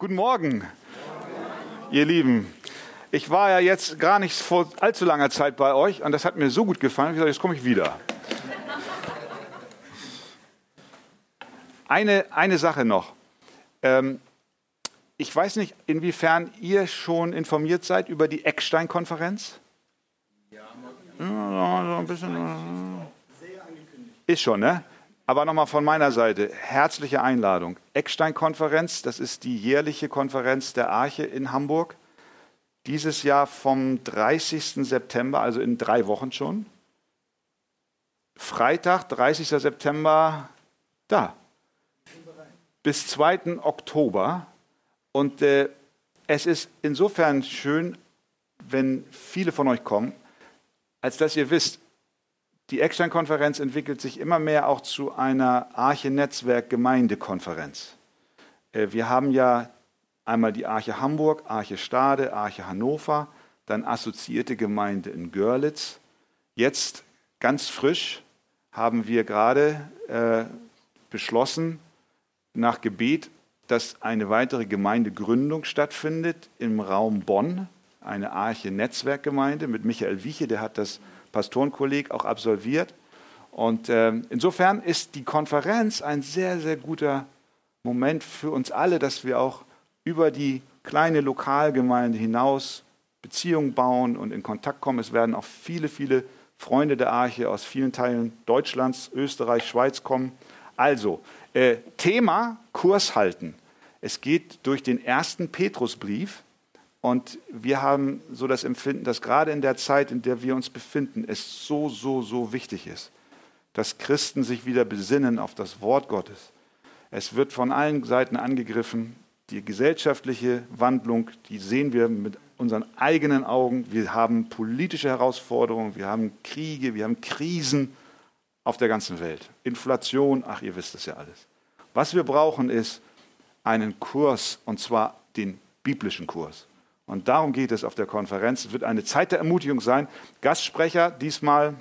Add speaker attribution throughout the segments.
Speaker 1: Guten Morgen, ihr Lieben. Ich war ja jetzt gar nicht vor allzu langer Zeit bei euch und das hat mir so gut gefallen. Ich gesagt, jetzt komme ich wieder. Eine, eine Sache noch. Ähm, ich weiß nicht, inwiefern ihr schon informiert seid über die Eckstein-Konferenz. Ja, ein bisschen. Ist schon, ne? Aber nochmal von meiner Seite, herzliche Einladung. Eckstein-Konferenz, das ist die jährliche Konferenz der Arche in Hamburg. Dieses Jahr vom 30. September, also in drei Wochen schon. Freitag, 30. September, da. Bis 2. Oktober. Und äh, es ist insofern schön, wenn viele von euch kommen, als dass ihr wisst, die Eckstein-Konferenz entwickelt sich immer mehr auch zu einer Arche-Netzwerk-Gemeindekonferenz. Äh, wir haben ja einmal die Arche Hamburg, Arche Stade, Arche Hannover, dann assoziierte Gemeinde in Görlitz. Jetzt ganz frisch haben wir gerade äh, beschlossen, nach Gebet, dass eine weitere Gemeindegründung stattfindet im Raum Bonn, eine Arche-Netzwerkgemeinde mit Michael Wieche, der hat das Pastorenkolleg auch absolviert. Und äh, insofern ist die Konferenz ein sehr, sehr guter Moment für uns alle, dass wir auch über die kleine Lokalgemeinde hinaus Beziehungen bauen und in Kontakt kommen. Es werden auch viele, viele Freunde der Arche aus vielen Teilen Deutschlands, Österreich, Schweiz kommen. Also, äh, Thema Kurs halten. Es geht durch den ersten Petrusbrief und wir haben so das Empfinden, dass gerade in der Zeit, in der wir uns befinden, es so, so, so wichtig ist, dass Christen sich wieder besinnen auf das Wort Gottes. Es wird von allen Seiten angegriffen. Die gesellschaftliche Wandlung, die sehen wir mit unseren eigenen Augen. Wir haben politische Herausforderungen, wir haben Kriege, wir haben Krisen auf der ganzen Welt. Inflation, ach, ihr wisst es ja alles. Was wir brauchen ist einen Kurs, und zwar den biblischen Kurs. Und darum geht es auf der Konferenz. Es wird eine Zeit der Ermutigung sein. Gastsprecher diesmal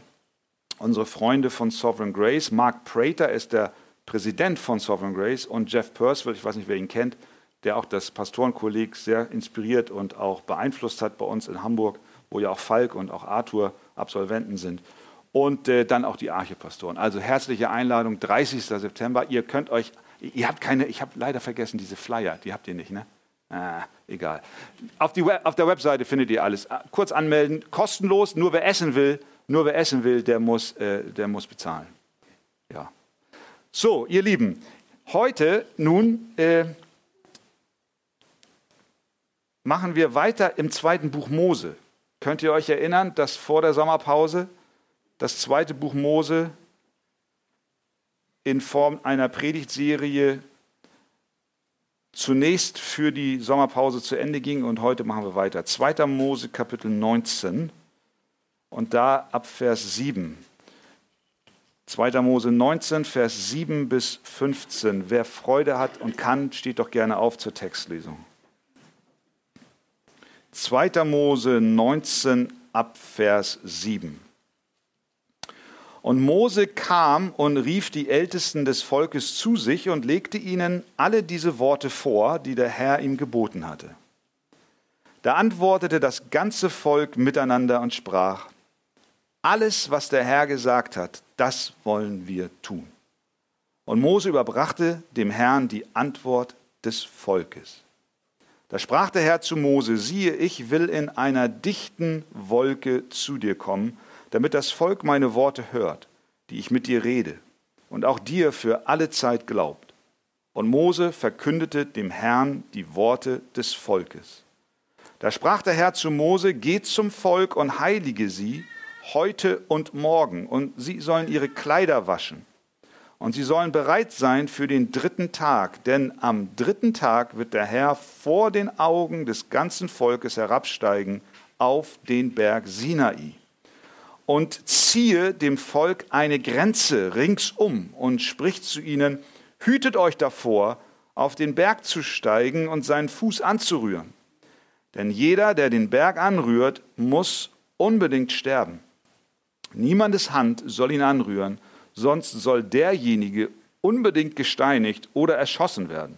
Speaker 1: unsere Freunde von Sovereign Grace. Mark Prater ist der Präsident von Sovereign Grace und Jeff Purcell, ich weiß nicht, wer ihn kennt, der auch das Pastorenkolleg sehr inspiriert und auch beeinflusst hat bei uns in Hamburg, wo ja auch Falk und auch Arthur Absolventen sind. Und äh, dann auch die Archepastoren. Also herzliche Einladung, 30. September. Ihr könnt euch, ihr habt keine, ich habe leider vergessen, diese Flyer, die habt ihr nicht, ne? Ah, egal. Auf, die, auf der Webseite findet ihr alles. Ah, kurz anmelden, kostenlos, nur wer essen will, nur wer essen will, der muss, äh, der muss bezahlen. Ja. So, ihr Lieben, heute nun äh, machen wir weiter im zweiten Buch Mose. Könnt ihr euch erinnern, dass vor der Sommerpause das zweite Buch Mose in Form einer Predigtserie zunächst für die Sommerpause zu Ende ging und heute machen wir weiter. 2. Mose Kapitel 19 und da ab Vers 7. 2. Mose 19, Vers 7 bis 15. Wer Freude hat und kann, steht doch gerne auf zur Textlesung. 2. Mose 19 ab Vers 7. Und Mose kam und rief die Ältesten des Volkes zu sich und legte ihnen alle diese Worte vor, die der Herr ihm geboten hatte. Da antwortete das ganze Volk miteinander und sprach, alles, was der Herr gesagt hat, das wollen wir tun. Und Mose überbrachte dem Herrn die Antwort des Volkes. Da sprach der Herr zu Mose, siehe, ich will in einer dichten Wolke zu dir kommen, damit das Volk meine Worte hört, die ich mit dir rede, und auch dir für alle Zeit glaubt. Und Mose verkündete dem Herrn die Worte des Volkes. Da sprach der Herr zu Mose, Geh zum Volk und heilige sie heute und morgen, und sie sollen ihre Kleider waschen. Und sie sollen bereit sein für den dritten Tag, denn am dritten Tag wird der Herr vor den Augen des ganzen Volkes herabsteigen auf den Berg Sinai und ziehe dem Volk eine Grenze ringsum und spricht zu ihnen, hütet euch davor, auf den Berg zu steigen und seinen Fuß anzurühren. Denn jeder, der den Berg anrührt, muss unbedingt sterben. Niemandes Hand soll ihn anrühren, sonst soll derjenige unbedingt gesteinigt oder erschossen werden.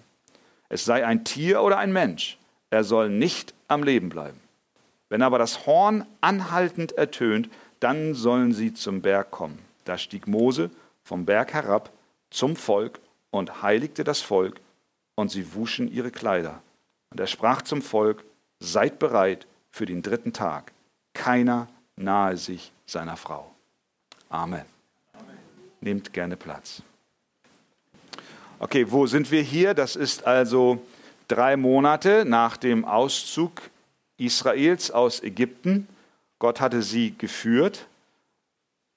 Speaker 1: Es sei ein Tier oder ein Mensch, er soll nicht am Leben bleiben. Wenn aber das Horn anhaltend ertönt, dann sollen sie zum Berg kommen. Da stieg Mose vom Berg herab zum Volk und heiligte das Volk, und sie wuschen ihre Kleider. Und er sprach zum Volk, seid bereit für den dritten Tag. Keiner nahe sich seiner Frau. Amen. Nehmt gerne Platz. Okay, wo sind wir hier? Das ist also drei Monate nach dem Auszug Israels aus Ägypten. Gott hatte sie geführt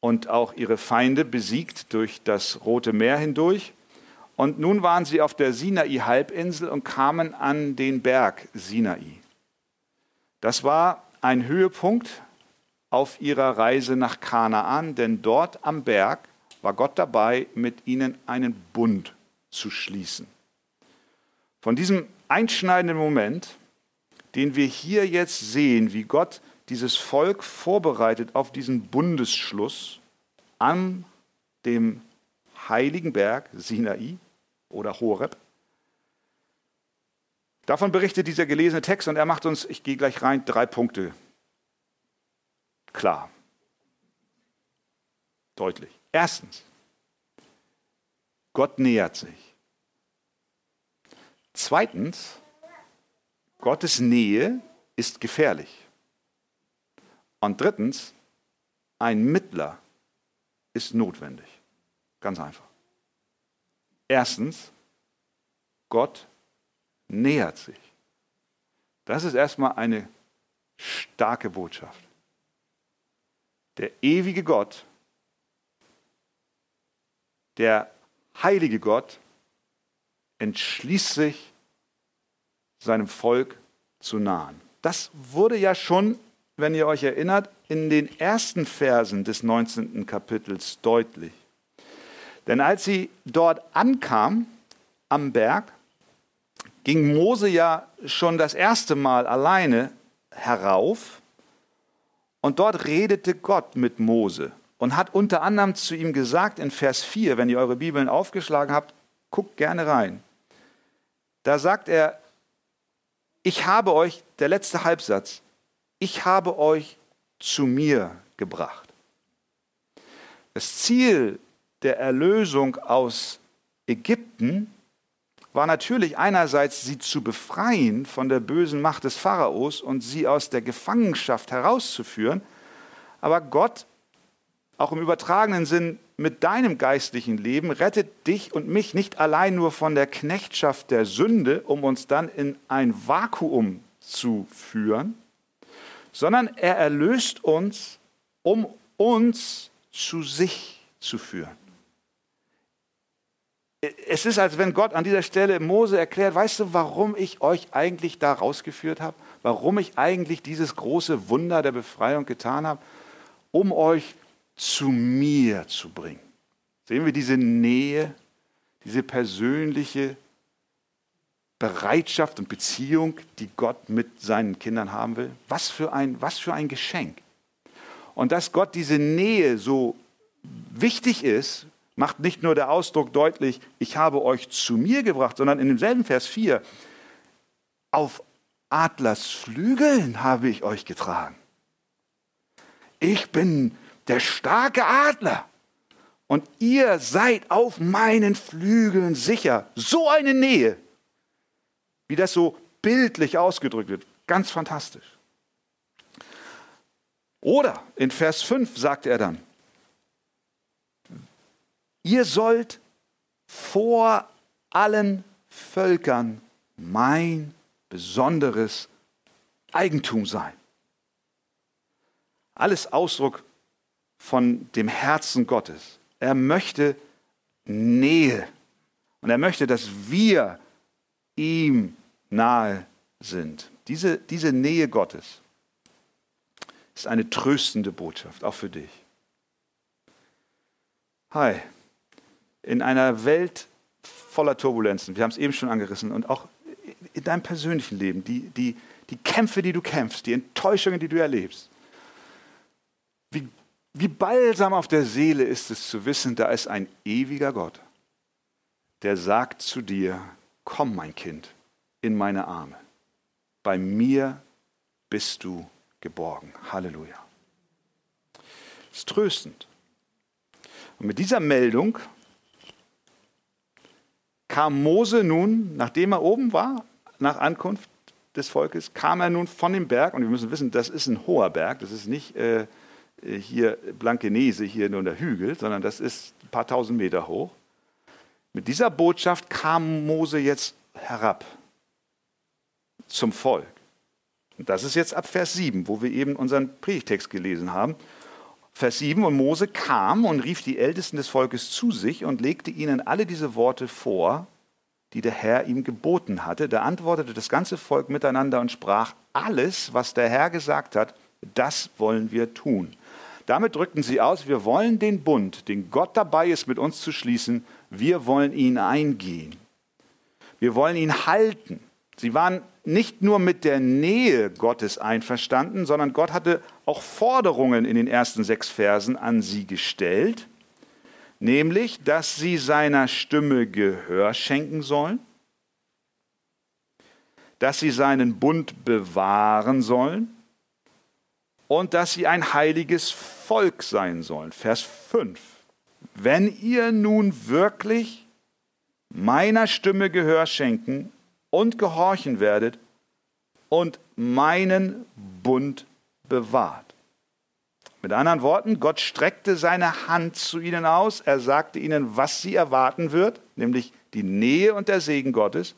Speaker 1: und auch ihre Feinde besiegt durch das Rote Meer hindurch. Und nun waren sie auf der Sinai-Halbinsel und kamen an den Berg Sinai. Das war ein Höhepunkt auf ihrer Reise nach Kanaan, denn dort am Berg war Gott dabei, mit ihnen einen Bund zu schließen. Von diesem einschneidenden Moment, den wir hier jetzt sehen, wie Gott dieses Volk vorbereitet auf diesen Bundesschluss an dem heiligen Berg Sinai oder Horeb. Davon berichtet dieser gelesene Text und er macht uns, ich gehe gleich rein, drei Punkte klar. Deutlich. Erstens, Gott nähert sich. Zweitens, Gottes Nähe ist gefährlich. Und drittens, ein Mittler ist notwendig. Ganz einfach. Erstens, Gott nähert sich. Das ist erstmal eine starke Botschaft. Der ewige Gott, der heilige Gott entschließt sich, seinem Volk zu nahen. Das wurde ja schon, wenn ihr euch erinnert, in den ersten Versen des 19. Kapitels deutlich. Denn als sie dort ankam am Berg, ging Mose ja schon das erste Mal alleine herauf und dort redete Gott mit Mose und hat unter anderem zu ihm gesagt in Vers 4, wenn ihr eure Bibeln aufgeschlagen habt, guckt gerne rein. Da sagt er, ich habe euch, der letzte Halbsatz, ich habe euch zu mir gebracht. Das Ziel der Erlösung aus Ägypten war natürlich einerseits, sie zu befreien von der bösen Macht des Pharaos und sie aus der Gefangenschaft herauszuführen. Aber Gott, auch im übertragenen Sinn mit deinem geistlichen Leben, rettet dich und mich nicht allein nur von der Knechtschaft der Sünde, um uns dann in ein Vakuum zu führen, sondern er erlöst uns, um uns zu sich zu führen es ist, als wenn Gott an dieser Stelle Mose erklärt, weißt du, warum ich euch eigentlich da rausgeführt habe? Warum ich eigentlich dieses große Wunder der Befreiung getan habe? Um euch zu mir zu bringen. Sehen wir diese Nähe, diese persönliche Bereitschaft und Beziehung, die Gott mit seinen Kindern haben will? Was für ein, was für ein Geschenk. Und dass Gott diese Nähe so wichtig ist, macht nicht nur der Ausdruck deutlich, ich habe euch zu mir gebracht, sondern in demselben Vers 4, auf Adlers Flügeln habe ich euch getragen. Ich bin der starke Adler und ihr seid auf meinen Flügeln sicher. So eine Nähe, wie das so bildlich ausgedrückt wird. Ganz fantastisch. Oder in Vers 5 sagt er dann, Ihr sollt vor allen Völkern mein besonderes Eigentum sein. Alles Ausdruck von dem Herzen Gottes. Er möchte Nähe und er möchte, dass wir ihm nahe sind. Diese, diese Nähe Gottes ist eine tröstende Botschaft, auch für dich. Hi, in einer Welt voller Turbulenzen, wir haben es eben schon angerissen, und auch in deinem persönlichen Leben, die, die, die Kämpfe, die du kämpfst, die Enttäuschungen, die du erlebst, wie, wie balsam auf der Seele ist es zu wissen, da ist ein ewiger Gott, der sagt zu dir, komm mein Kind, in meine Arme. Bei mir bist du geborgen. Halleluja. Das ist tröstend. Und mit dieser Meldung kam Mose nun, nachdem er oben war, nach Ankunft des Volkes, kam er nun von dem Berg, und wir müssen wissen, das ist ein hoher Berg, das ist nicht äh, hier Blankenese, hier nur der Hügel, sondern das ist ein paar tausend Meter hoch. Mit dieser Botschaft kam Mose jetzt herab zum Volk. Und das ist jetzt ab Vers 7, wo wir eben unseren Predigtext gelesen haben. Vers 7, und Mose kam und rief die Ältesten des Volkes zu sich und legte ihnen alle diese Worte vor, die der Herr ihm geboten hatte. Da antwortete das ganze Volk miteinander und sprach, alles, was der Herr gesagt hat, das wollen wir tun. Damit drückten sie aus, wir wollen den Bund, den Gott dabei ist, mit uns zu schließen, wir wollen ihn eingehen. Wir wollen ihn halten. Sie waren nicht nur mit der Nähe Gottes einverstanden, sondern Gott hatte auch Forderungen in den ersten sechs Versen an sie gestellt, nämlich, dass sie seiner Stimme Gehör schenken sollen, dass sie seinen Bund bewahren sollen und dass sie ein heiliges Volk sein sollen. Vers 5. Wenn ihr nun wirklich meiner Stimme Gehör schenken und gehorchen werdet und meinen Bund bewahrt. Mit anderen Worten, Gott streckte seine Hand zu ihnen aus. Er sagte ihnen, was sie erwarten wird, nämlich die Nähe und der Segen Gottes.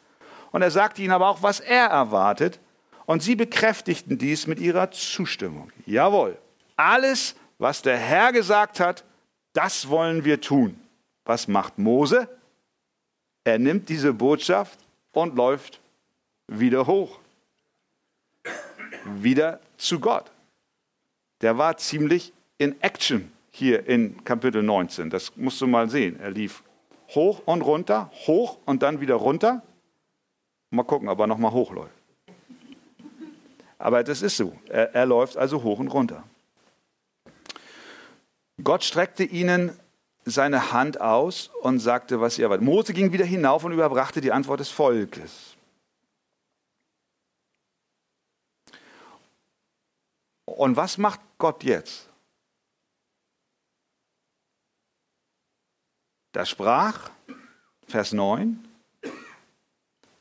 Speaker 1: Und er sagte ihnen aber auch, was er erwartet. Und sie bekräftigten dies mit ihrer Zustimmung. Jawohl, alles, was der Herr gesagt hat, das wollen wir tun. Was macht Mose? Er nimmt diese Botschaft und läuft wieder hoch. Wieder zu Gott. Der war ziemlich in Action hier in Kapitel 19. Das musst du mal sehen. Er lief hoch und runter, hoch und dann wieder runter. Mal gucken, ob er nochmal hochläuft. Aber das ist so. Er, er läuft also hoch und runter. Gott streckte ihnen seine Hand aus und sagte, was sie erwartet. Mose ging wieder hinauf und überbrachte die Antwort des Volkes. Und was macht Gott jetzt? Da sprach, Vers 9,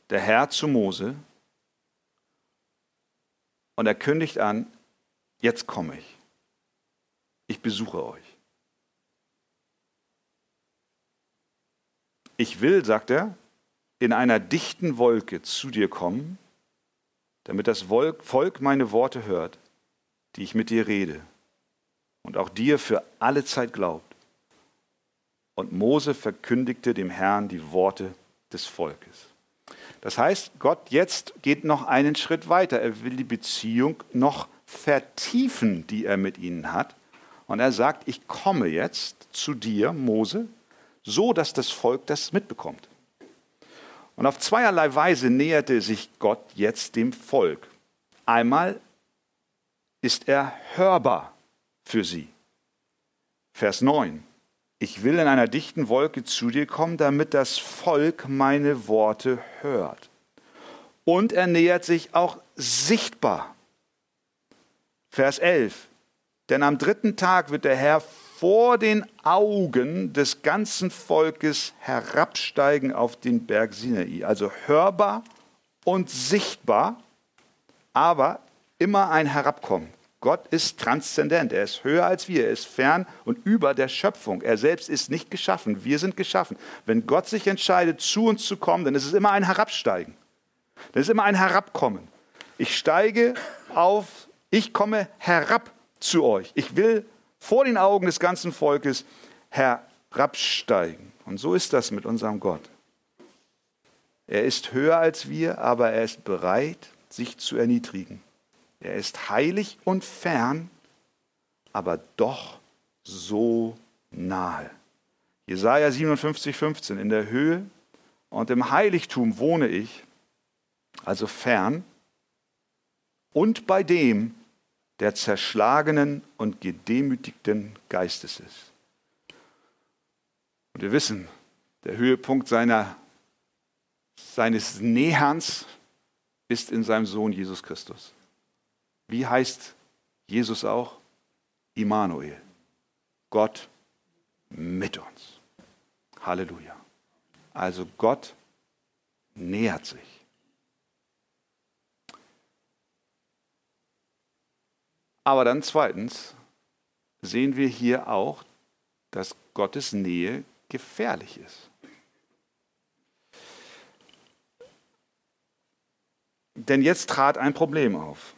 Speaker 1: der Herr zu Mose und er kündigt an, jetzt komme ich. Ich besuche euch. Ich will, sagt er, in einer dichten Wolke zu dir kommen, damit das Volk meine Worte hört, die ich mit dir rede, und auch dir für alle Zeit glaubt. Und Mose verkündigte dem Herrn die Worte des Volkes. Das heißt, Gott jetzt geht noch einen Schritt weiter. Er will die Beziehung noch vertiefen, die er mit ihnen hat. Und er sagt, ich komme jetzt zu dir, Mose, so dass das Volk das mitbekommt. Und auf zweierlei Weise näherte sich Gott jetzt dem Volk. Einmal ist er hörbar für sie. Vers 9. Ich will in einer dichten Wolke zu dir kommen, damit das Volk meine Worte hört. Und er nähert sich auch sichtbar. Vers 11. Denn am dritten Tag wird der Herr vor den Augen des ganzen Volkes herabsteigen auf den Berg Sinai. Also hörbar und sichtbar, aber immer ein Herabkommen. Gott ist transzendent, er ist höher als wir, er ist fern und über der Schöpfung. Er selbst ist nicht geschaffen, wir sind geschaffen. Wenn Gott sich entscheidet, zu uns zu kommen, dann ist es immer ein Herabsteigen. Dann ist immer ein Herabkommen. Ich steige auf, ich komme herab zu euch. Ich will vor den Augen des ganzen Volkes herabsteigen. Und so ist das mit unserem Gott. Er ist höher als wir, aber er ist bereit, sich zu erniedrigen. Er ist heilig und fern, aber doch so nahe. Jesaja 57, 15. In der Höhe und im Heiligtum wohne ich, also fern, und bei dem, der zerschlagenen und gedemütigten Geistes ist. Und wir wissen, der Höhepunkt seiner, seines Näherns ist in seinem Sohn Jesus Christus. Wie heißt Jesus auch? Immanuel. Gott mit uns. Halleluja. Also Gott nähert sich. Aber dann zweitens sehen wir hier auch, dass Gottes Nähe gefährlich ist. Denn jetzt trat ein Problem auf.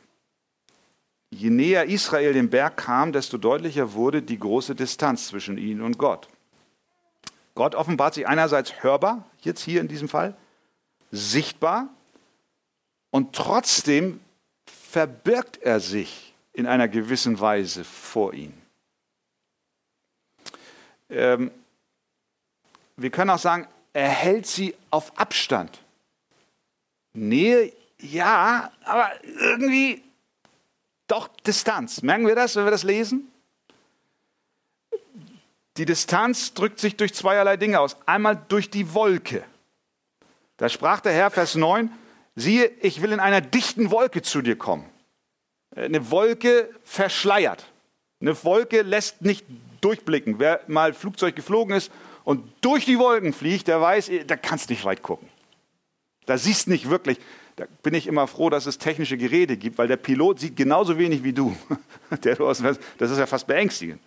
Speaker 1: Je näher Israel dem Berg kam, desto deutlicher wurde die große Distanz zwischen ihnen und Gott. Gott offenbart sich einerseits hörbar, jetzt hier in diesem Fall, sichtbar, und trotzdem verbirgt er sich in einer gewissen Weise vor ihnen. Ähm, wir können auch sagen, er hält sie auf Abstand. Nähe, ja, aber irgendwie doch Distanz. Merken wir das, wenn wir das lesen? Die Distanz drückt sich durch zweierlei Dinge aus. Einmal durch die Wolke. Da sprach der Herr, Vers 9, siehe, ich will in einer dichten Wolke zu dir kommen. Eine Wolke verschleiert. Eine Wolke lässt nicht durchblicken. Wer mal Flugzeug geflogen ist und durch die Wolken fliegt, der weiß, da kannst du nicht weit gucken. Da siehst du nicht wirklich. Da bin ich immer froh, dass es technische Geräte gibt, weil der Pilot sieht genauso wenig wie du. das ist ja fast beängstigend.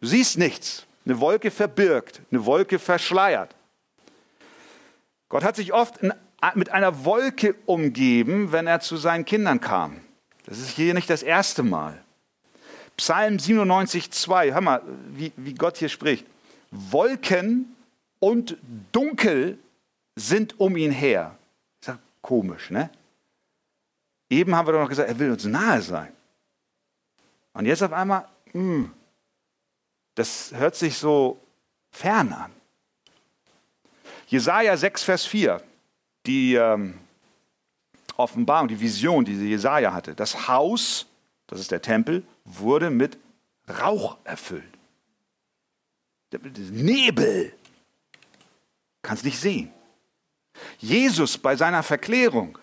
Speaker 1: Du siehst nichts. Eine Wolke verbirgt, eine Wolke verschleiert. Gott hat sich oft mit einer Wolke umgeben, wenn er zu seinen Kindern kam. Das ist hier nicht das erste Mal. Psalm 97, 2, hör mal, wie, wie Gott hier spricht. Wolken und Dunkel sind um ihn her. Ich sag, komisch, ne? Eben haben wir doch noch gesagt, er will uns nahe sein. Und jetzt auf einmal, mh, hm, das hört sich so fern an. Jesaja 6, Vers 4, die ähm, Offenbarung, die Vision, die Jesaja hatte. Das Haus, das ist der Tempel, wurde mit Rauch erfüllt. Nebel. Kannst nicht sehen. Jesus bei seiner Verklärung,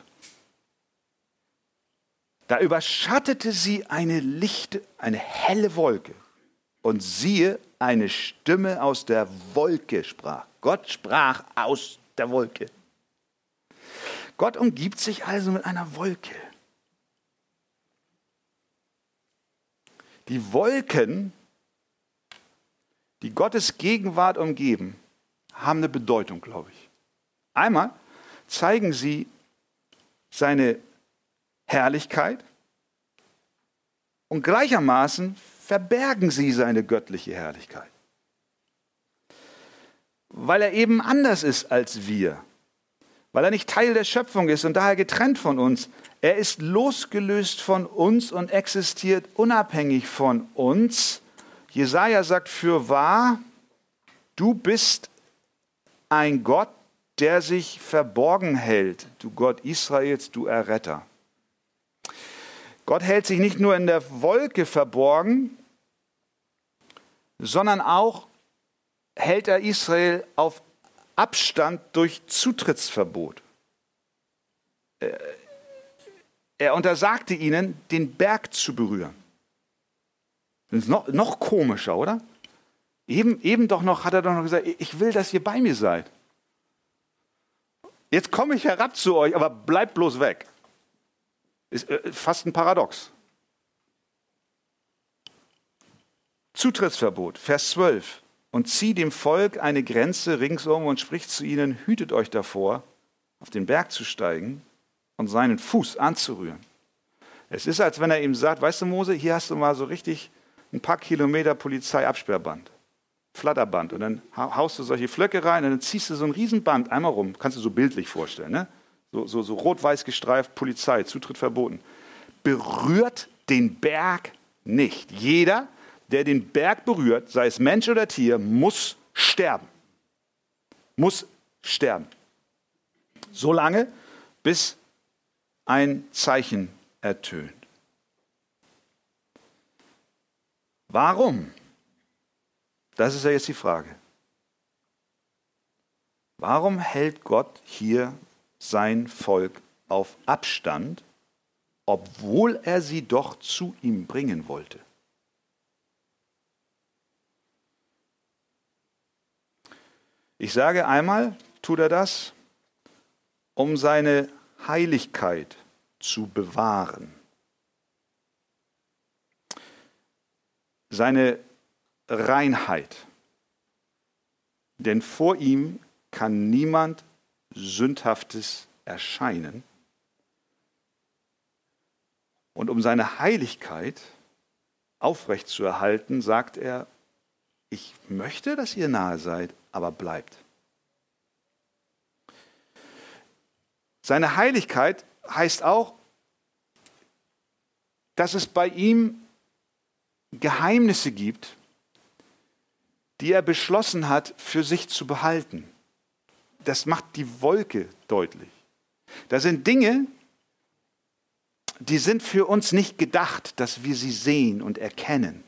Speaker 1: da überschattete sie eine lichte, eine helle Wolke. Und siehe, eine Stimme aus der Wolke sprach. Gott sprach aus der Wolke. Gott umgibt sich also mit einer Wolke. Die Wolken, die Gottes Gegenwart umgeben, haben eine Bedeutung, glaube ich. Einmal zeigen sie seine Herrlichkeit und gleichermaßen verbergen sie seine göttliche Herrlichkeit. Weil er eben anders ist als wir, weil er nicht Teil der Schöpfung ist und daher getrennt von uns, er ist losgelöst von uns und existiert unabhängig von uns. Jesaja sagt für wahr, du bist ein Gott, der sich verborgen hält, du Gott Israels, du Erretter. Gott hält sich nicht nur in der Wolke verborgen, sondern auch hält er Israel auf Abstand durch Zutrittsverbot. Äh, er untersagte ihnen, den Berg zu berühren. Das ist noch, noch komischer, oder? Eben, eben doch noch hat er doch noch gesagt, ich will, dass ihr bei mir seid. Jetzt komme ich herab zu euch, aber bleibt bloß weg. Ist äh, fast ein Paradox. Zutrittsverbot, Vers 12. Und zieh dem Volk eine Grenze ringsum und spricht zu ihnen, hütet euch davor, auf den Berg zu steigen und seinen Fuß anzurühren. Es ist, als wenn er ihm sagt, weißt du Mose, hier hast du mal so richtig ein paar Kilometer Polizeiabsperrband, Flatterband. Und dann haust du solche Flöcke rein und dann ziehst du so ein Riesenband einmal rum. Kannst du so bildlich vorstellen. Ne? So, so, so rot-weiß gestreift, Polizei, Zutritt verboten. Berührt den Berg nicht. Jeder, der den Berg berührt, sei es Mensch oder Tier, muss sterben. Muss sterben. Solange, bis ein Zeichen ertönt. Warum? Das ist ja jetzt die Frage. Warum hält Gott hier sein Volk auf Abstand, obwohl er sie doch zu ihm bringen wollte. Ich sage einmal, tut er das, um seine Heiligkeit zu bewahren. Seine Reinheit. Denn vor ihm kann niemand Sündhaftes erscheinen. Und um seine Heiligkeit aufrechtzuerhalten, sagt er, ich möchte, dass ihr nahe seid, aber bleibt. Seine Heiligkeit heißt auch, dass es bei ihm Geheimnisse gibt, die er beschlossen hat, für sich zu behalten. Das macht die Wolke deutlich. Da sind Dinge, die sind für uns nicht gedacht, dass wir sie sehen und erkennen.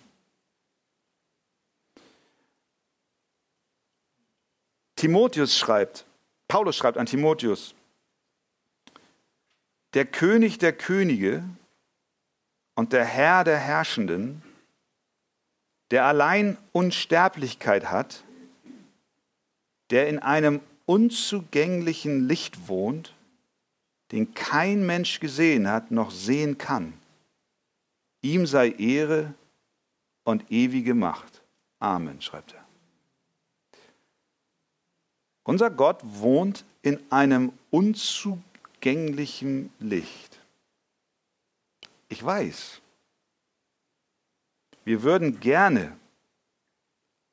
Speaker 1: Timotheus schreibt, Paulus schreibt an Timotheus, der König der Könige und der Herr der Herrschenden, der allein Unsterblichkeit hat, der in einem unzugänglichen Licht wohnt, den kein Mensch gesehen hat noch sehen kann. Ihm sei Ehre und ewige Macht. Amen, schreibt er. Unser Gott wohnt in einem unzugänglichen Licht. Ich weiß, wir würden gerne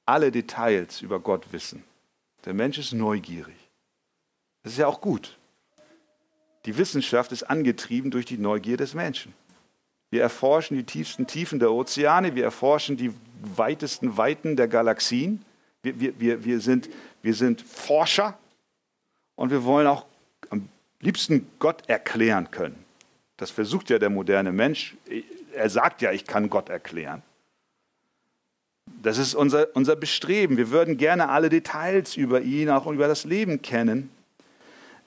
Speaker 1: alle Details über Gott wissen. Der Mensch ist neugierig. Das ist ja auch gut. Die Wissenschaft ist angetrieben durch die Neugier des Menschen. Wir erforschen die tiefsten Tiefen der Ozeane, wir erforschen die weitesten Weiten der Galaxien. Wir, wir, wir, wir, sind, wir sind Forscher und wir wollen auch am liebsten Gott erklären können. Das versucht ja der moderne Mensch. Er sagt ja, ich kann Gott erklären. Das ist unser, unser Bestreben. Wir würden gerne alle Details über ihn, auch über das Leben kennen.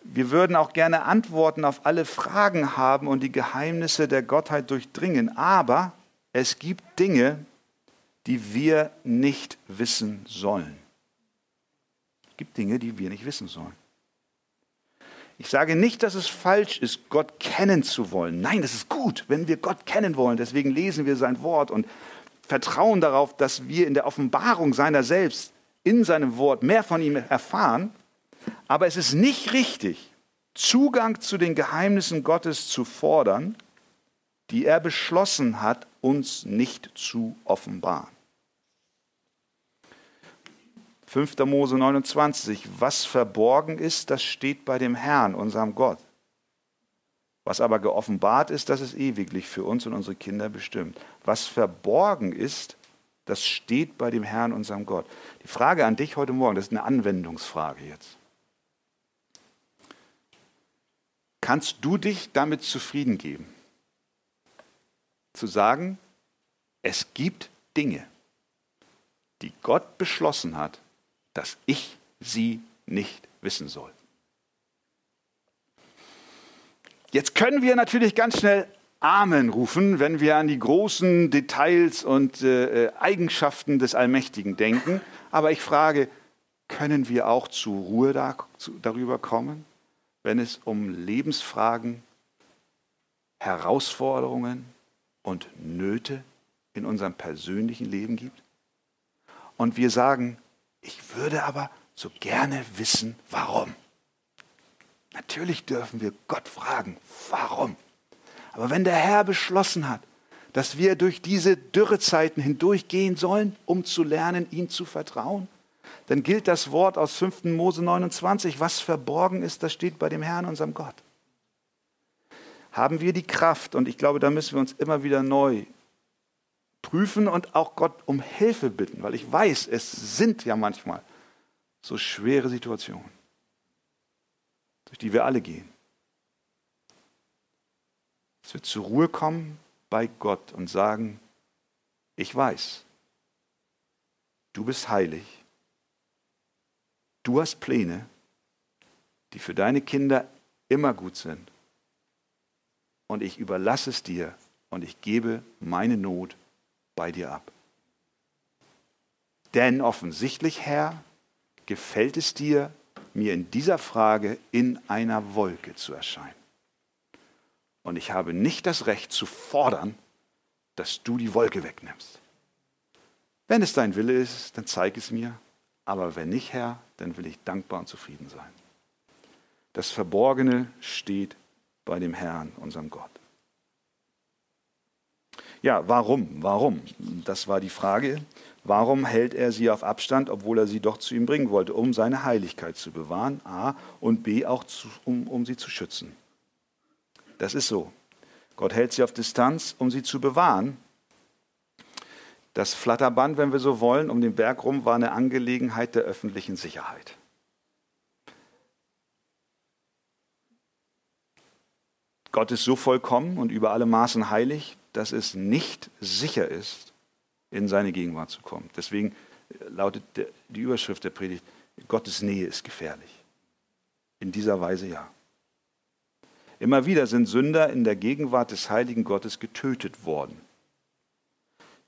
Speaker 1: Wir würden auch gerne Antworten auf alle Fragen haben und die Geheimnisse der Gottheit durchdringen. Aber es gibt Dinge, die wir nicht wissen sollen. Es gibt Dinge, die wir nicht wissen sollen. Ich sage nicht, dass es falsch ist, Gott kennen zu wollen. Nein, das ist gut, wenn wir Gott kennen wollen. Deswegen lesen wir sein Wort und vertrauen darauf, dass wir in der Offenbarung seiner selbst, in seinem Wort mehr von ihm erfahren. Aber es ist nicht richtig, Zugang zu den Geheimnissen Gottes zu fordern, die er beschlossen hat, uns nicht zu offenbaren. 5. Mose 29, was verborgen ist, das steht bei dem Herrn, unserem Gott. Was aber geoffenbart ist, das ist ewiglich für uns und unsere Kinder bestimmt. Was verborgen ist, das steht bei dem Herrn, unserem Gott. Die Frage an dich heute Morgen, das ist eine Anwendungsfrage jetzt. Kannst du dich damit zufrieden geben? Zu sagen, es gibt Dinge, die Gott beschlossen hat, dass ich sie nicht wissen soll. Jetzt können wir natürlich ganz schnell Amen rufen, wenn wir an die großen Details und äh, Eigenschaften des Allmächtigen denken. Aber ich frage, können wir auch zur Ruhe da, zu, darüber kommen, wenn es um Lebensfragen, Herausforderungen und Nöte in unserem persönlichen Leben gibt? Und wir sagen, ich würde aber so gerne wissen, warum. Natürlich dürfen wir Gott fragen, warum? Aber wenn der Herr beschlossen hat, dass wir durch diese Dürrezeiten hindurchgehen sollen, um zu lernen, ihm zu vertrauen, dann gilt das Wort aus 5. Mose 29, was verborgen ist, das steht bei dem Herrn, unserem Gott. Haben wir die Kraft, und ich glaube, da müssen wir uns immer wieder neu prüfen und auch Gott um Hilfe bitten, weil ich weiß, es sind ja manchmal so schwere Situationen, durch die wir alle gehen. Dass wir zur Ruhe kommen bei Gott und sagen, ich weiß, du bist heilig, du hast Pläne, die für deine Kinder immer gut sind und ich überlasse es dir und ich gebe meine Not bei dir ab. Denn offensichtlich, Herr, gefällt es dir, mir in dieser Frage in einer Wolke zu erscheinen. Und ich habe nicht das Recht zu fordern, dass du die Wolke wegnimmst. Wenn es dein Wille ist, dann zeig es mir. Aber wenn nicht, Herr, dann will ich dankbar und zufrieden sein. Das Verborgene steht bei dem Herrn, unserem Gott. Ja, warum? Warum? Das war die Frage. Warum hält er sie auf Abstand, obwohl er sie doch zu ihm bringen wollte? Um seine Heiligkeit zu bewahren, A, und B, auch zu, um, um sie zu schützen. Das ist so. Gott hält sie auf Distanz, um sie zu bewahren. Das Flatterband, wenn wir so wollen, um den Berg rum war eine Angelegenheit der öffentlichen Sicherheit. Gott ist so vollkommen und über alle Maßen heilig, dass es nicht sicher ist, in seine Gegenwart zu kommen. Deswegen lautet die Überschrift der Predigt, Gottes Nähe ist gefährlich. In dieser Weise ja. Immer wieder sind Sünder in der Gegenwart des heiligen Gottes getötet worden.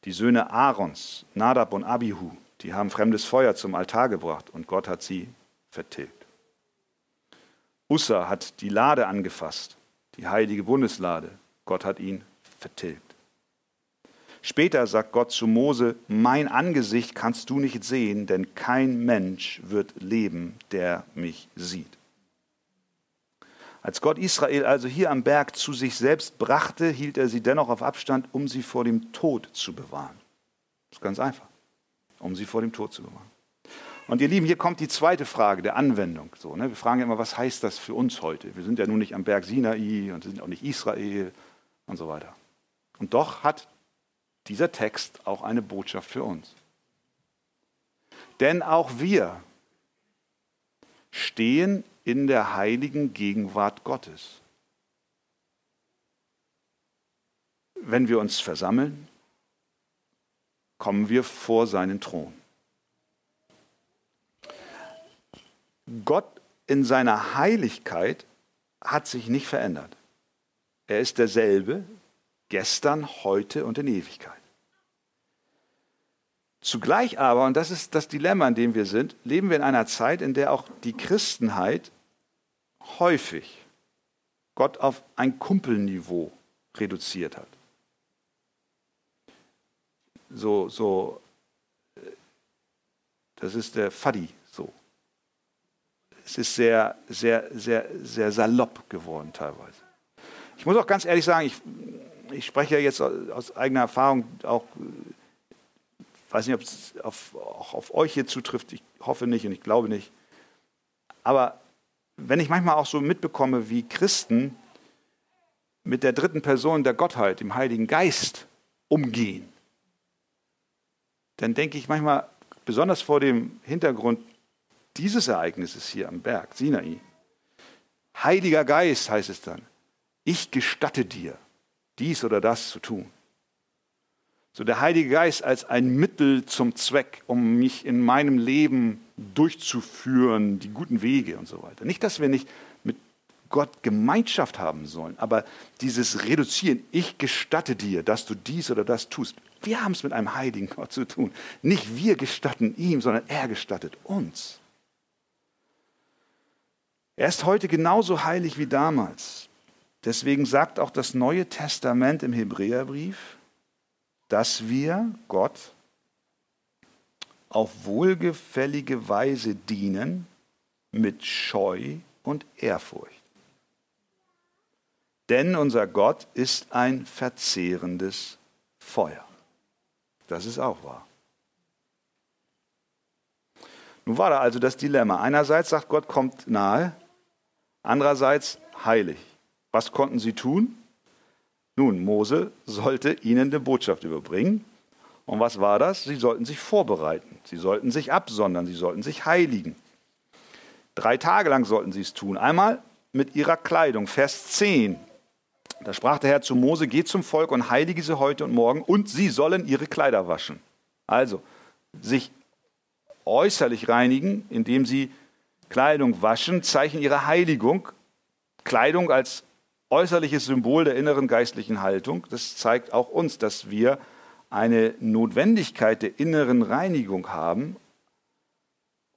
Speaker 1: Die Söhne Aarons, Nadab und Abihu, die haben fremdes Feuer zum Altar gebracht und Gott hat sie vertilgt. Ussa hat die Lade angefasst die heilige Bundeslade. Gott hat ihn vertilgt. Später sagt Gott zu Mose, mein Angesicht kannst du nicht sehen, denn kein Mensch wird leben, der mich sieht. Als Gott Israel also hier am Berg zu sich selbst brachte, hielt er sie dennoch auf Abstand, um sie vor dem Tod zu bewahren. Das ist ganz einfach, um sie vor dem Tod zu bewahren. Und ihr Lieben, hier kommt die zweite Frage der Anwendung. So, ne? Wir fragen ja immer, was heißt das für uns heute? Wir sind ja nun nicht am Berg Sinai und sind auch nicht Israel und so weiter. Und doch hat dieser Text auch eine Botschaft für uns. Denn auch wir stehen in der heiligen Gegenwart Gottes. Wenn wir uns versammeln, kommen wir vor seinen Thron. Gott in seiner Heiligkeit hat sich nicht verändert. Er ist derselbe gestern, heute und in Ewigkeit. Zugleich aber, und das ist das Dilemma, in dem wir sind, leben wir in einer Zeit, in der auch die Christenheit häufig Gott auf ein Kumpelniveau reduziert hat. So, so, das ist der Faddi, es ist sehr, sehr, sehr, sehr salopp geworden teilweise. Ich muss auch ganz ehrlich sagen, ich, ich spreche ja jetzt aus eigener Erfahrung auch, ich weiß nicht, ob es auf, auch auf euch hier zutrifft, ich hoffe nicht und ich glaube nicht. Aber wenn ich manchmal auch so mitbekomme, wie Christen mit der dritten Person der Gottheit, dem Heiligen Geist, umgehen, dann denke ich manchmal, besonders vor dem Hintergrund dieses Ereignisses hier am Berg, Sinai. Heiliger Geist heißt es dann, ich gestatte dir, dies oder das zu tun. So der Heilige Geist als ein Mittel zum Zweck, um mich in meinem Leben durchzuführen, die guten Wege und so weiter. Nicht, dass wir nicht mit Gott Gemeinschaft haben sollen, aber dieses Reduzieren, ich gestatte dir, dass du dies oder das tust. Wir haben es mit einem heiligen Gott zu tun. Nicht wir gestatten ihm, sondern er gestattet uns. Er ist heute genauso heilig wie damals. Deswegen sagt auch das Neue Testament im Hebräerbrief, dass wir Gott auf wohlgefällige Weise dienen mit Scheu und Ehrfurcht. Denn unser Gott ist ein verzehrendes Feuer. Das ist auch wahr. Nun war da also das Dilemma. Einerseits sagt Gott, kommt nahe, andererseits heilig. Was konnten sie tun? Nun, Mose sollte ihnen eine Botschaft überbringen. Und was war das? Sie sollten sich vorbereiten. Sie sollten sich absondern. Sie sollten sich heiligen. Drei Tage lang sollten sie es tun. Einmal mit ihrer Kleidung. Vers 10. Da sprach der Herr zu Mose, geh zum Volk und heilige sie heute und morgen und sie sollen ihre Kleider waschen. Also, sich äußerlich reinigen, indem sie Kleidung waschen, Zeichen ihrer Heiligung. Kleidung als äußerliches Symbol der inneren geistlichen Haltung. Das zeigt auch uns, dass wir eine Notwendigkeit der inneren Reinigung haben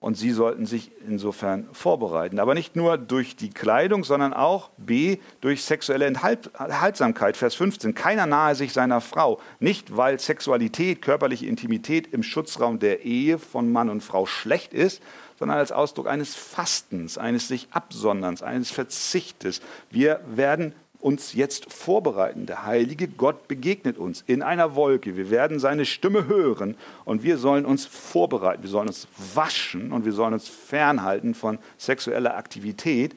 Speaker 1: und Sie sollten sich insofern vorbereiten. Aber nicht nur durch die Kleidung, sondern auch B, durch sexuelle Enthaltsamkeit. Vers 15. Keiner nahe sich seiner Frau. Nicht, weil Sexualität, körperliche Intimität im Schutzraum der Ehe von Mann und Frau schlecht ist, sondern als Ausdruck eines Fastens, eines sich Absonderns, eines Verzichtes. Wir werden uns jetzt vorbereiten. Der heilige Gott begegnet uns in einer Wolke. Wir werden seine Stimme hören und wir sollen uns vorbereiten. Wir sollen uns waschen und wir sollen uns fernhalten von sexueller Aktivität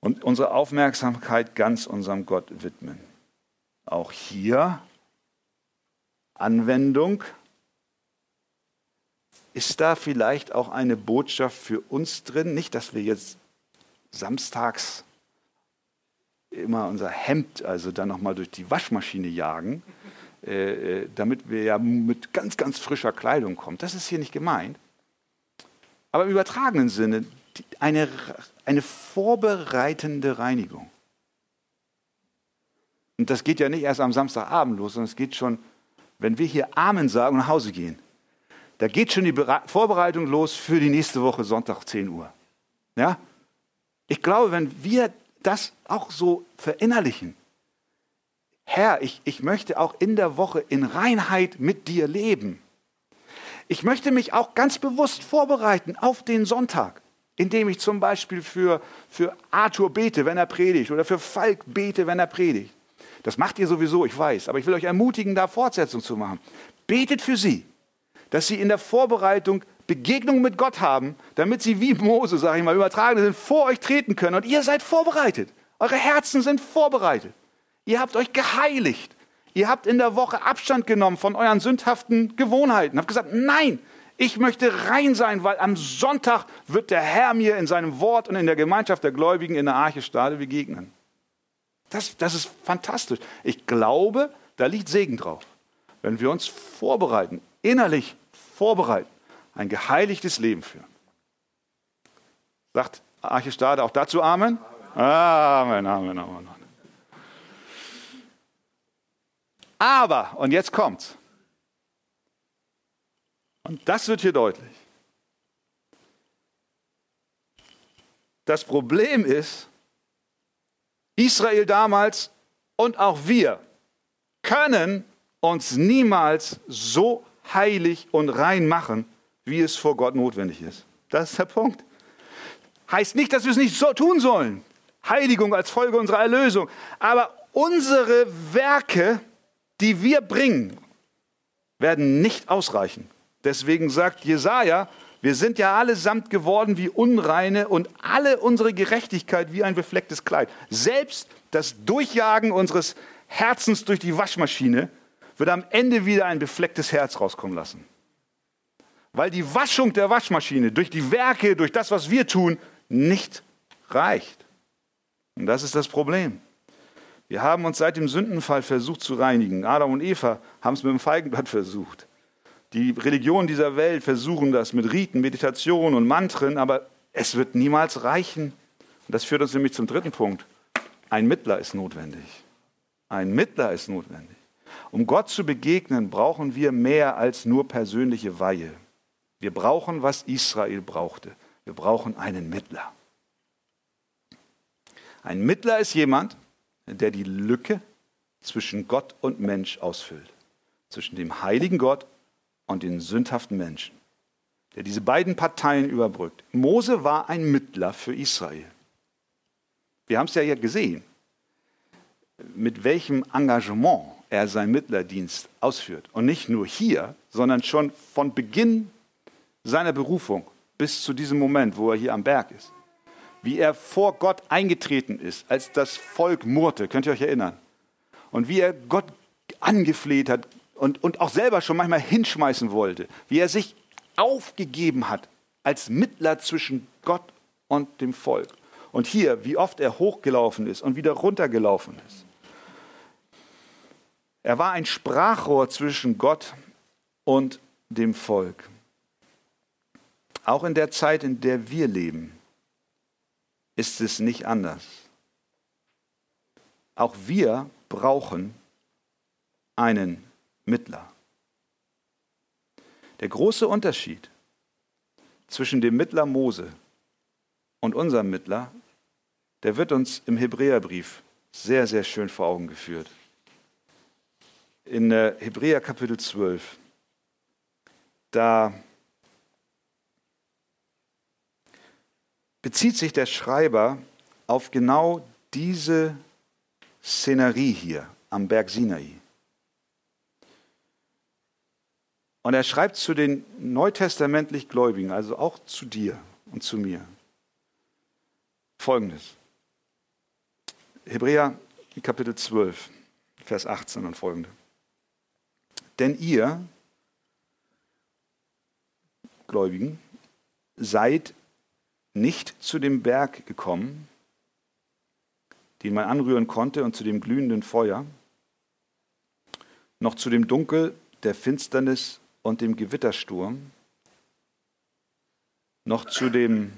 Speaker 1: und unsere Aufmerksamkeit ganz unserem Gott widmen. Auch hier Anwendung. Ist da vielleicht auch eine Botschaft für uns drin? Nicht, dass wir jetzt samstags immer unser Hemd also dann nochmal durch die Waschmaschine jagen, äh, äh, damit wir ja mit ganz, ganz frischer Kleidung kommen. Das ist hier nicht gemeint. Aber im übertragenen Sinne eine, eine vorbereitende Reinigung. Und das geht ja nicht erst am Samstagabend los, sondern es geht schon, wenn wir hier Amen sagen und nach Hause gehen. Da geht schon die Vorbereitung los für die nächste Woche Sonntag 10 Uhr. Ja? Ich glaube, wenn wir das auch so verinnerlichen. Herr, ich, ich möchte auch in der Woche in Reinheit mit dir leben. Ich möchte mich auch ganz bewusst vorbereiten auf den Sonntag, indem ich zum Beispiel für, für Arthur bete, wenn er predigt, oder für Falk bete, wenn er predigt. Das macht ihr sowieso, ich weiß, aber ich will euch ermutigen, da Fortsetzung zu machen. Betet für sie, dass sie in der Vorbereitung Begegnung mit Gott haben, damit sie wie Mose, sage ich mal, übertragen sind, vor euch treten können. Und ihr seid vorbereitet. Eure Herzen sind vorbereitet. Ihr habt euch geheiligt. Ihr habt in der Woche Abstand genommen von euren sündhaften Gewohnheiten. Habt gesagt, nein, ich möchte rein sein, weil am Sonntag wird der Herr mir in seinem Wort und in der Gemeinschaft der Gläubigen in der Arche Stade begegnen. Das, das ist fantastisch. Ich glaube, da liegt Segen drauf. Wenn wir uns vorbereiten, innerlich vorbereiten ein geheiligtes Leben führen. Sagt Arche Stade auch dazu Amen? Amen, Amen, Amen. Amen. Aber, und jetzt kommt's. Und das wird hier deutlich. Das Problem ist, Israel damals und auch wir können uns niemals so heilig und rein machen, wie es vor Gott notwendig ist. Das ist der Punkt. Heißt nicht, dass wir es nicht so tun sollen. Heiligung als Folge unserer Erlösung. Aber unsere Werke, die wir bringen, werden nicht ausreichen. Deswegen sagt Jesaja, wir sind ja allesamt geworden wie Unreine und alle unsere Gerechtigkeit wie ein beflecktes Kleid. Selbst das Durchjagen unseres Herzens durch die Waschmaschine wird am Ende wieder ein beflecktes Herz rauskommen lassen weil die Waschung der Waschmaschine durch die Werke, durch das, was wir tun, nicht reicht. Und das ist das Problem. Wir haben uns seit dem Sündenfall versucht zu reinigen. Adam und Eva haben es mit dem Feigenblatt versucht. Die Religionen dieser Welt versuchen das mit Riten, Meditation und Mantren, aber es wird niemals reichen. Und das führt uns nämlich zum dritten Punkt. Ein Mittler ist notwendig. Ein Mittler ist notwendig. Um Gott zu begegnen, brauchen wir mehr als nur persönliche Weihe. Wir brauchen, was Israel brauchte. Wir brauchen einen Mittler. Ein Mittler ist jemand, der die Lücke zwischen Gott und Mensch ausfüllt. Zwischen dem heiligen Gott und den sündhaften Menschen. Der diese beiden Parteien überbrückt. Mose war ein Mittler für Israel. Wir haben es ja hier gesehen, mit welchem Engagement er seinen Mittlerdienst ausführt. Und nicht nur hier, sondern schon von Beginn seiner Berufung bis zu diesem Moment, wo er hier am Berg ist. Wie er vor Gott eingetreten ist, als das Volk murrte, könnt ihr euch erinnern. Und wie er Gott angefleht hat und, und auch selber schon manchmal hinschmeißen wollte. Wie er sich aufgegeben hat als Mittler zwischen Gott und dem Volk. Und hier, wie oft er hochgelaufen ist und wieder runtergelaufen ist. Er war ein Sprachrohr zwischen Gott und dem Volk. Auch in der Zeit, in der wir leben, ist es nicht anders. Auch wir brauchen einen Mittler. Der große Unterschied zwischen dem Mittler Mose und unserem Mittler, der wird uns im Hebräerbrief sehr, sehr schön vor Augen geführt. In äh, Hebräer Kapitel 12, da bezieht sich der Schreiber auf genau diese Szenerie hier am Berg Sinai. Und er schreibt zu den neutestamentlich Gläubigen, also auch zu dir und zu mir, folgendes. Hebräer Kapitel 12, Vers 18 und folgende. Denn ihr, Gläubigen, seid nicht zu dem Berg gekommen, den man anrühren konnte, und zu dem glühenden Feuer, noch zu dem Dunkel der Finsternis und dem Gewittersturm, noch zu dem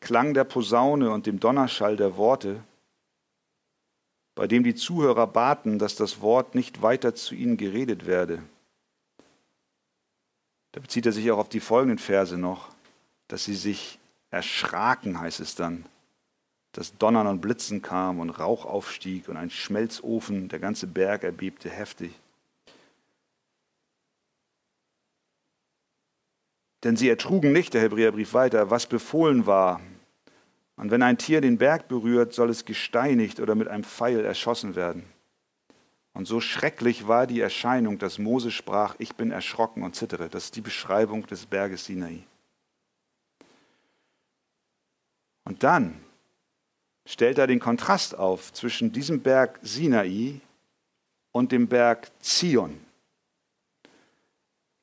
Speaker 1: Klang der Posaune und dem Donnerschall der Worte, bei dem die Zuhörer baten, dass das Wort nicht weiter zu ihnen geredet werde. Da bezieht er sich auch auf die folgenden Verse noch, dass sie sich erschraken, heißt es dann, dass Donnern und Blitzen kam und Rauch aufstieg und ein Schmelzofen, der ganze Berg erbebte heftig. Denn sie ertrugen nicht, der Hebräerbrief weiter, was befohlen war. Und wenn ein Tier den Berg berührt, soll es gesteinigt oder mit einem Pfeil erschossen werden. Und so schrecklich war die Erscheinung, dass Mose sprach, ich bin erschrocken und zittere. Das ist die Beschreibung des Berges Sinai. Und dann stellt er den Kontrast auf zwischen diesem Berg Sinai und dem Berg Zion.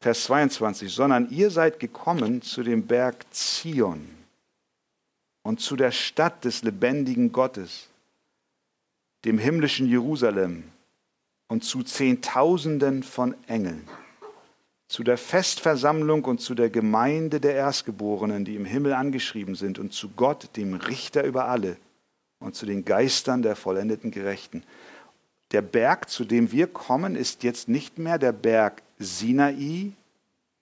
Speaker 1: Vers 22, sondern ihr seid gekommen zu dem Berg Zion und zu der Stadt des lebendigen Gottes, dem himmlischen Jerusalem und zu Zehntausenden von Engeln, zu der Festversammlung und zu der Gemeinde der Erstgeborenen, die im Himmel angeschrieben sind, und zu Gott, dem Richter über alle, und zu den Geistern der vollendeten Gerechten. Der Berg, zu dem wir kommen, ist jetzt nicht mehr der Berg Sinai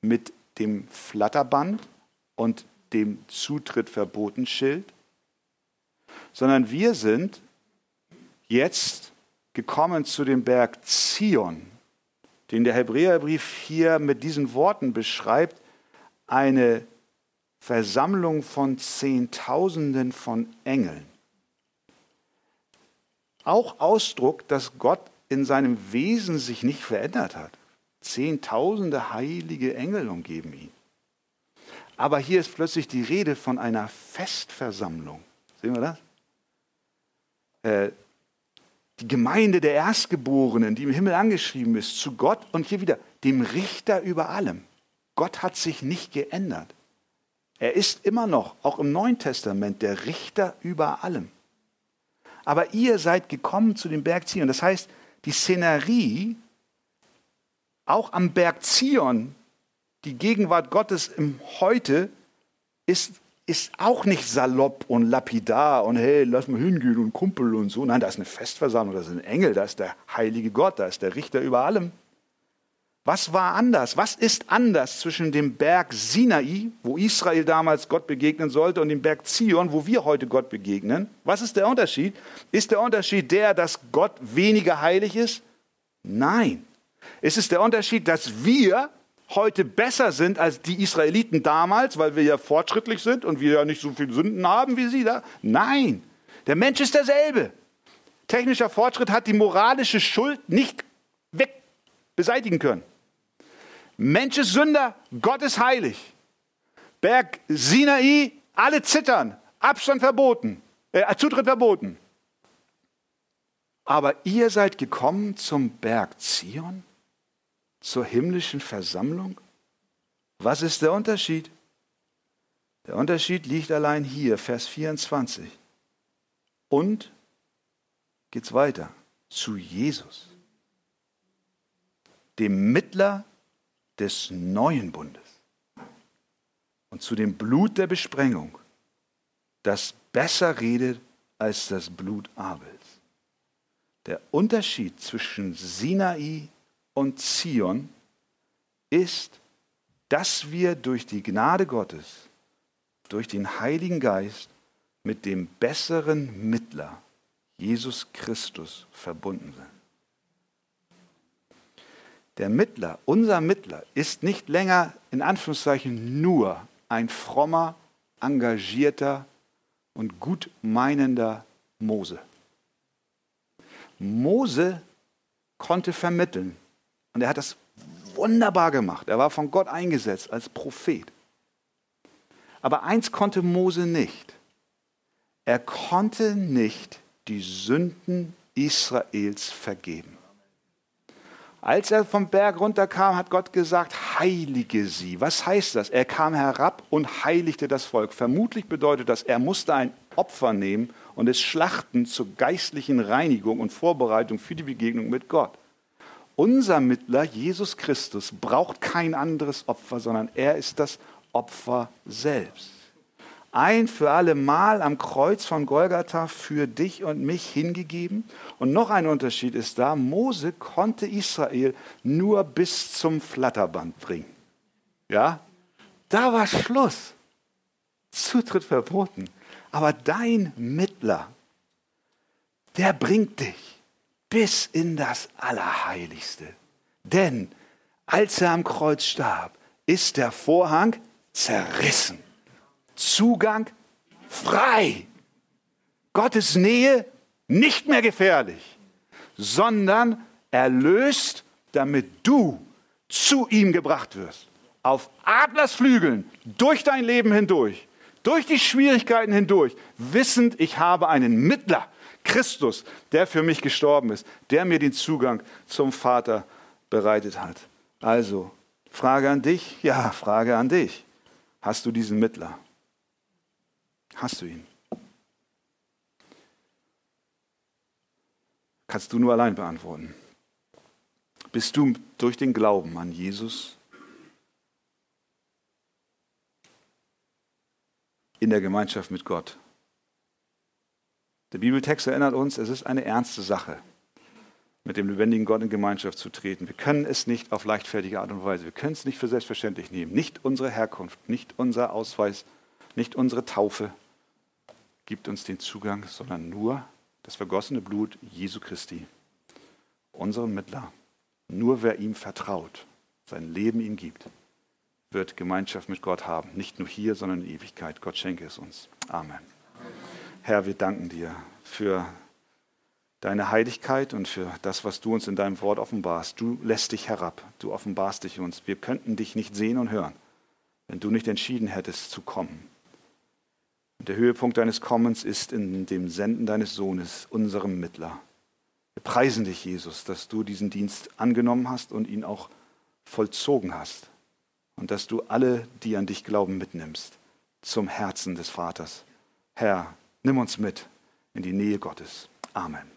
Speaker 1: mit dem Flatterband und dem Zutritt verboten Schild, sondern wir sind jetzt gekommen zu dem Berg Zion, den der Hebräerbrief hier mit diesen Worten beschreibt, eine Versammlung von Zehntausenden von Engeln auch Ausdruck, dass Gott in seinem Wesen sich nicht verändert hat. Zehntausende heilige Engel umgeben ihn. Aber hier ist plötzlich die Rede von einer Festversammlung. Sehen wir das? Äh, die Gemeinde der Erstgeborenen, die im Himmel angeschrieben ist, zu Gott und hier wieder dem Richter über allem. Gott hat sich nicht geändert. Er ist immer noch, auch im Neuen Testament, der Richter über allem aber ihr seid gekommen zu dem Berg Zion. Das heißt, die Szenerie, auch am Berg Zion, die Gegenwart Gottes im Heute, ist, ist auch nicht salopp und lapidar und hey, lass mal hingehen und Kumpel und so. Nein, da ist eine Festversammlung, da ist ein Engel, da ist der heilige Gott, da ist der Richter über allem. Was war anders? Was ist anders zwischen dem Berg Sinai, wo Israel damals Gott begegnen sollte, und dem Berg Zion, wo wir heute Gott begegnen? Was ist der Unterschied? Ist der Unterschied der, dass Gott weniger heilig ist? Nein. Ist es der Unterschied, dass wir heute besser sind als die Israeliten damals, weil wir ja fortschrittlich sind und wir ja nicht so viele Sünden haben wie sie da? Nein. Der Mensch ist derselbe. Technischer Fortschritt hat die moralische Schuld nicht weg beseitigen können. Mensch ist Sünder, Gott ist heilig. Berg Sinai, alle zittern, Abstand verboten, äh, Zutritt verboten. Aber ihr seid gekommen zum Berg Zion, zur himmlischen Versammlung. Was ist der Unterschied? Der Unterschied liegt allein hier, Vers 24. Und geht's weiter zu Jesus, dem Mittler des neuen Bundes und zu dem Blut der Der Unterschied zwischen Sinai und Zion ist, dass wir durch die Gnade Gottes, durch den Heiligen Geist mit dem besseren Mittler, Jesus Christus, verbunden sind. Der Mittler, unser Mittler, ist nicht länger in Anführungszeichen nur ein frommer, engagierter und gut meinender Mose. Mose konnte vermitteln und er hat das wunderbar gemacht. Er war von Gott eingesetzt als Prophet. Aber eins konnte Mose nicht. Er konnte nicht die Sünden Israels vergeben. Als er vom Berg runterkam, hat Gott gesagt, heilige sie. Was heißt das? Er kam herab und heiligte das Volk. Vermutlich bedeutet das, er musste ein Opfer nehmen und es schlachten zur geistlichen Reinigung und Vorbereitung für die Begegnung mit Gott. Unser Mittler, Jesus Christus, braucht kein anderes Opfer, sondern er ist das Opfer selbst ein für alle Mal am Kreuz von Golgatha für dich und mich hingegeben. Und noch ein Unterschied ist da, Mose konnte Israel nur bis zum Flatterband bringen. Ja, da war Schluss. Zutritt verboten. Aber dein Mittler, der bringt dich bis in das Allerheiligste. Denn als er am Kreuz starb, ist der Vorhang zerrissen. Zugang frei. Gottes Nähe nicht mehr gefährlich, sondern erlöst, damit du zu ihm gebracht wirst. Auf Adlersflügeln, durch dein Leben hindurch, durch die Schwierigkeiten hindurch, wissend, ich habe einen Mittler, Christus, der für mich gestorben ist, der mir den Zugang zum Vater bereitet hat. Also, Frage an dich, ja, Frage an dich. Hast du diesen Mittler? Hast du ihn? Kannst du nur allein beantworten. Bist du durch den Glauben an Jesus in der Gemeinschaft mit Gott? Der Bibeltext erinnert uns, es ist eine ernste Sache, mit dem lebendigen Gott in Gemeinschaft zu treten. Wir können es nicht auf leichtfertige Art und Weise, wir können es nicht für selbstverständlich nehmen. Nicht unsere Herkunft, nicht unser Ausweis, nicht unsere Taufe, gibt uns den Zugang, sondern nur das vergossene Blut Jesu Christi, unserem Mittler. Nur wer ihm vertraut, sein Leben ihm gibt, wird Gemeinschaft mit Gott haben. Nicht nur hier, sondern in Ewigkeit. Gott schenke es uns. Amen. Herr, wir danken dir für deine Heiligkeit und für das, was du uns in deinem Wort offenbarst. Du lässt dich herab, du offenbarst dich uns. Wir könnten dich nicht sehen und hören, wenn du nicht entschieden hättest zu kommen. Und der Höhepunkt deines Kommens ist in dem Senden deines Sohnes, unserem Mittler. Wir preisen dich, Jesus, dass du diesen Dienst angenommen hast und ihn auch vollzogen hast. Und dass du alle, die an dich glauben, mitnimmst zum Herzen des Vaters. Herr, nimm uns mit in die Nähe Gottes. Amen.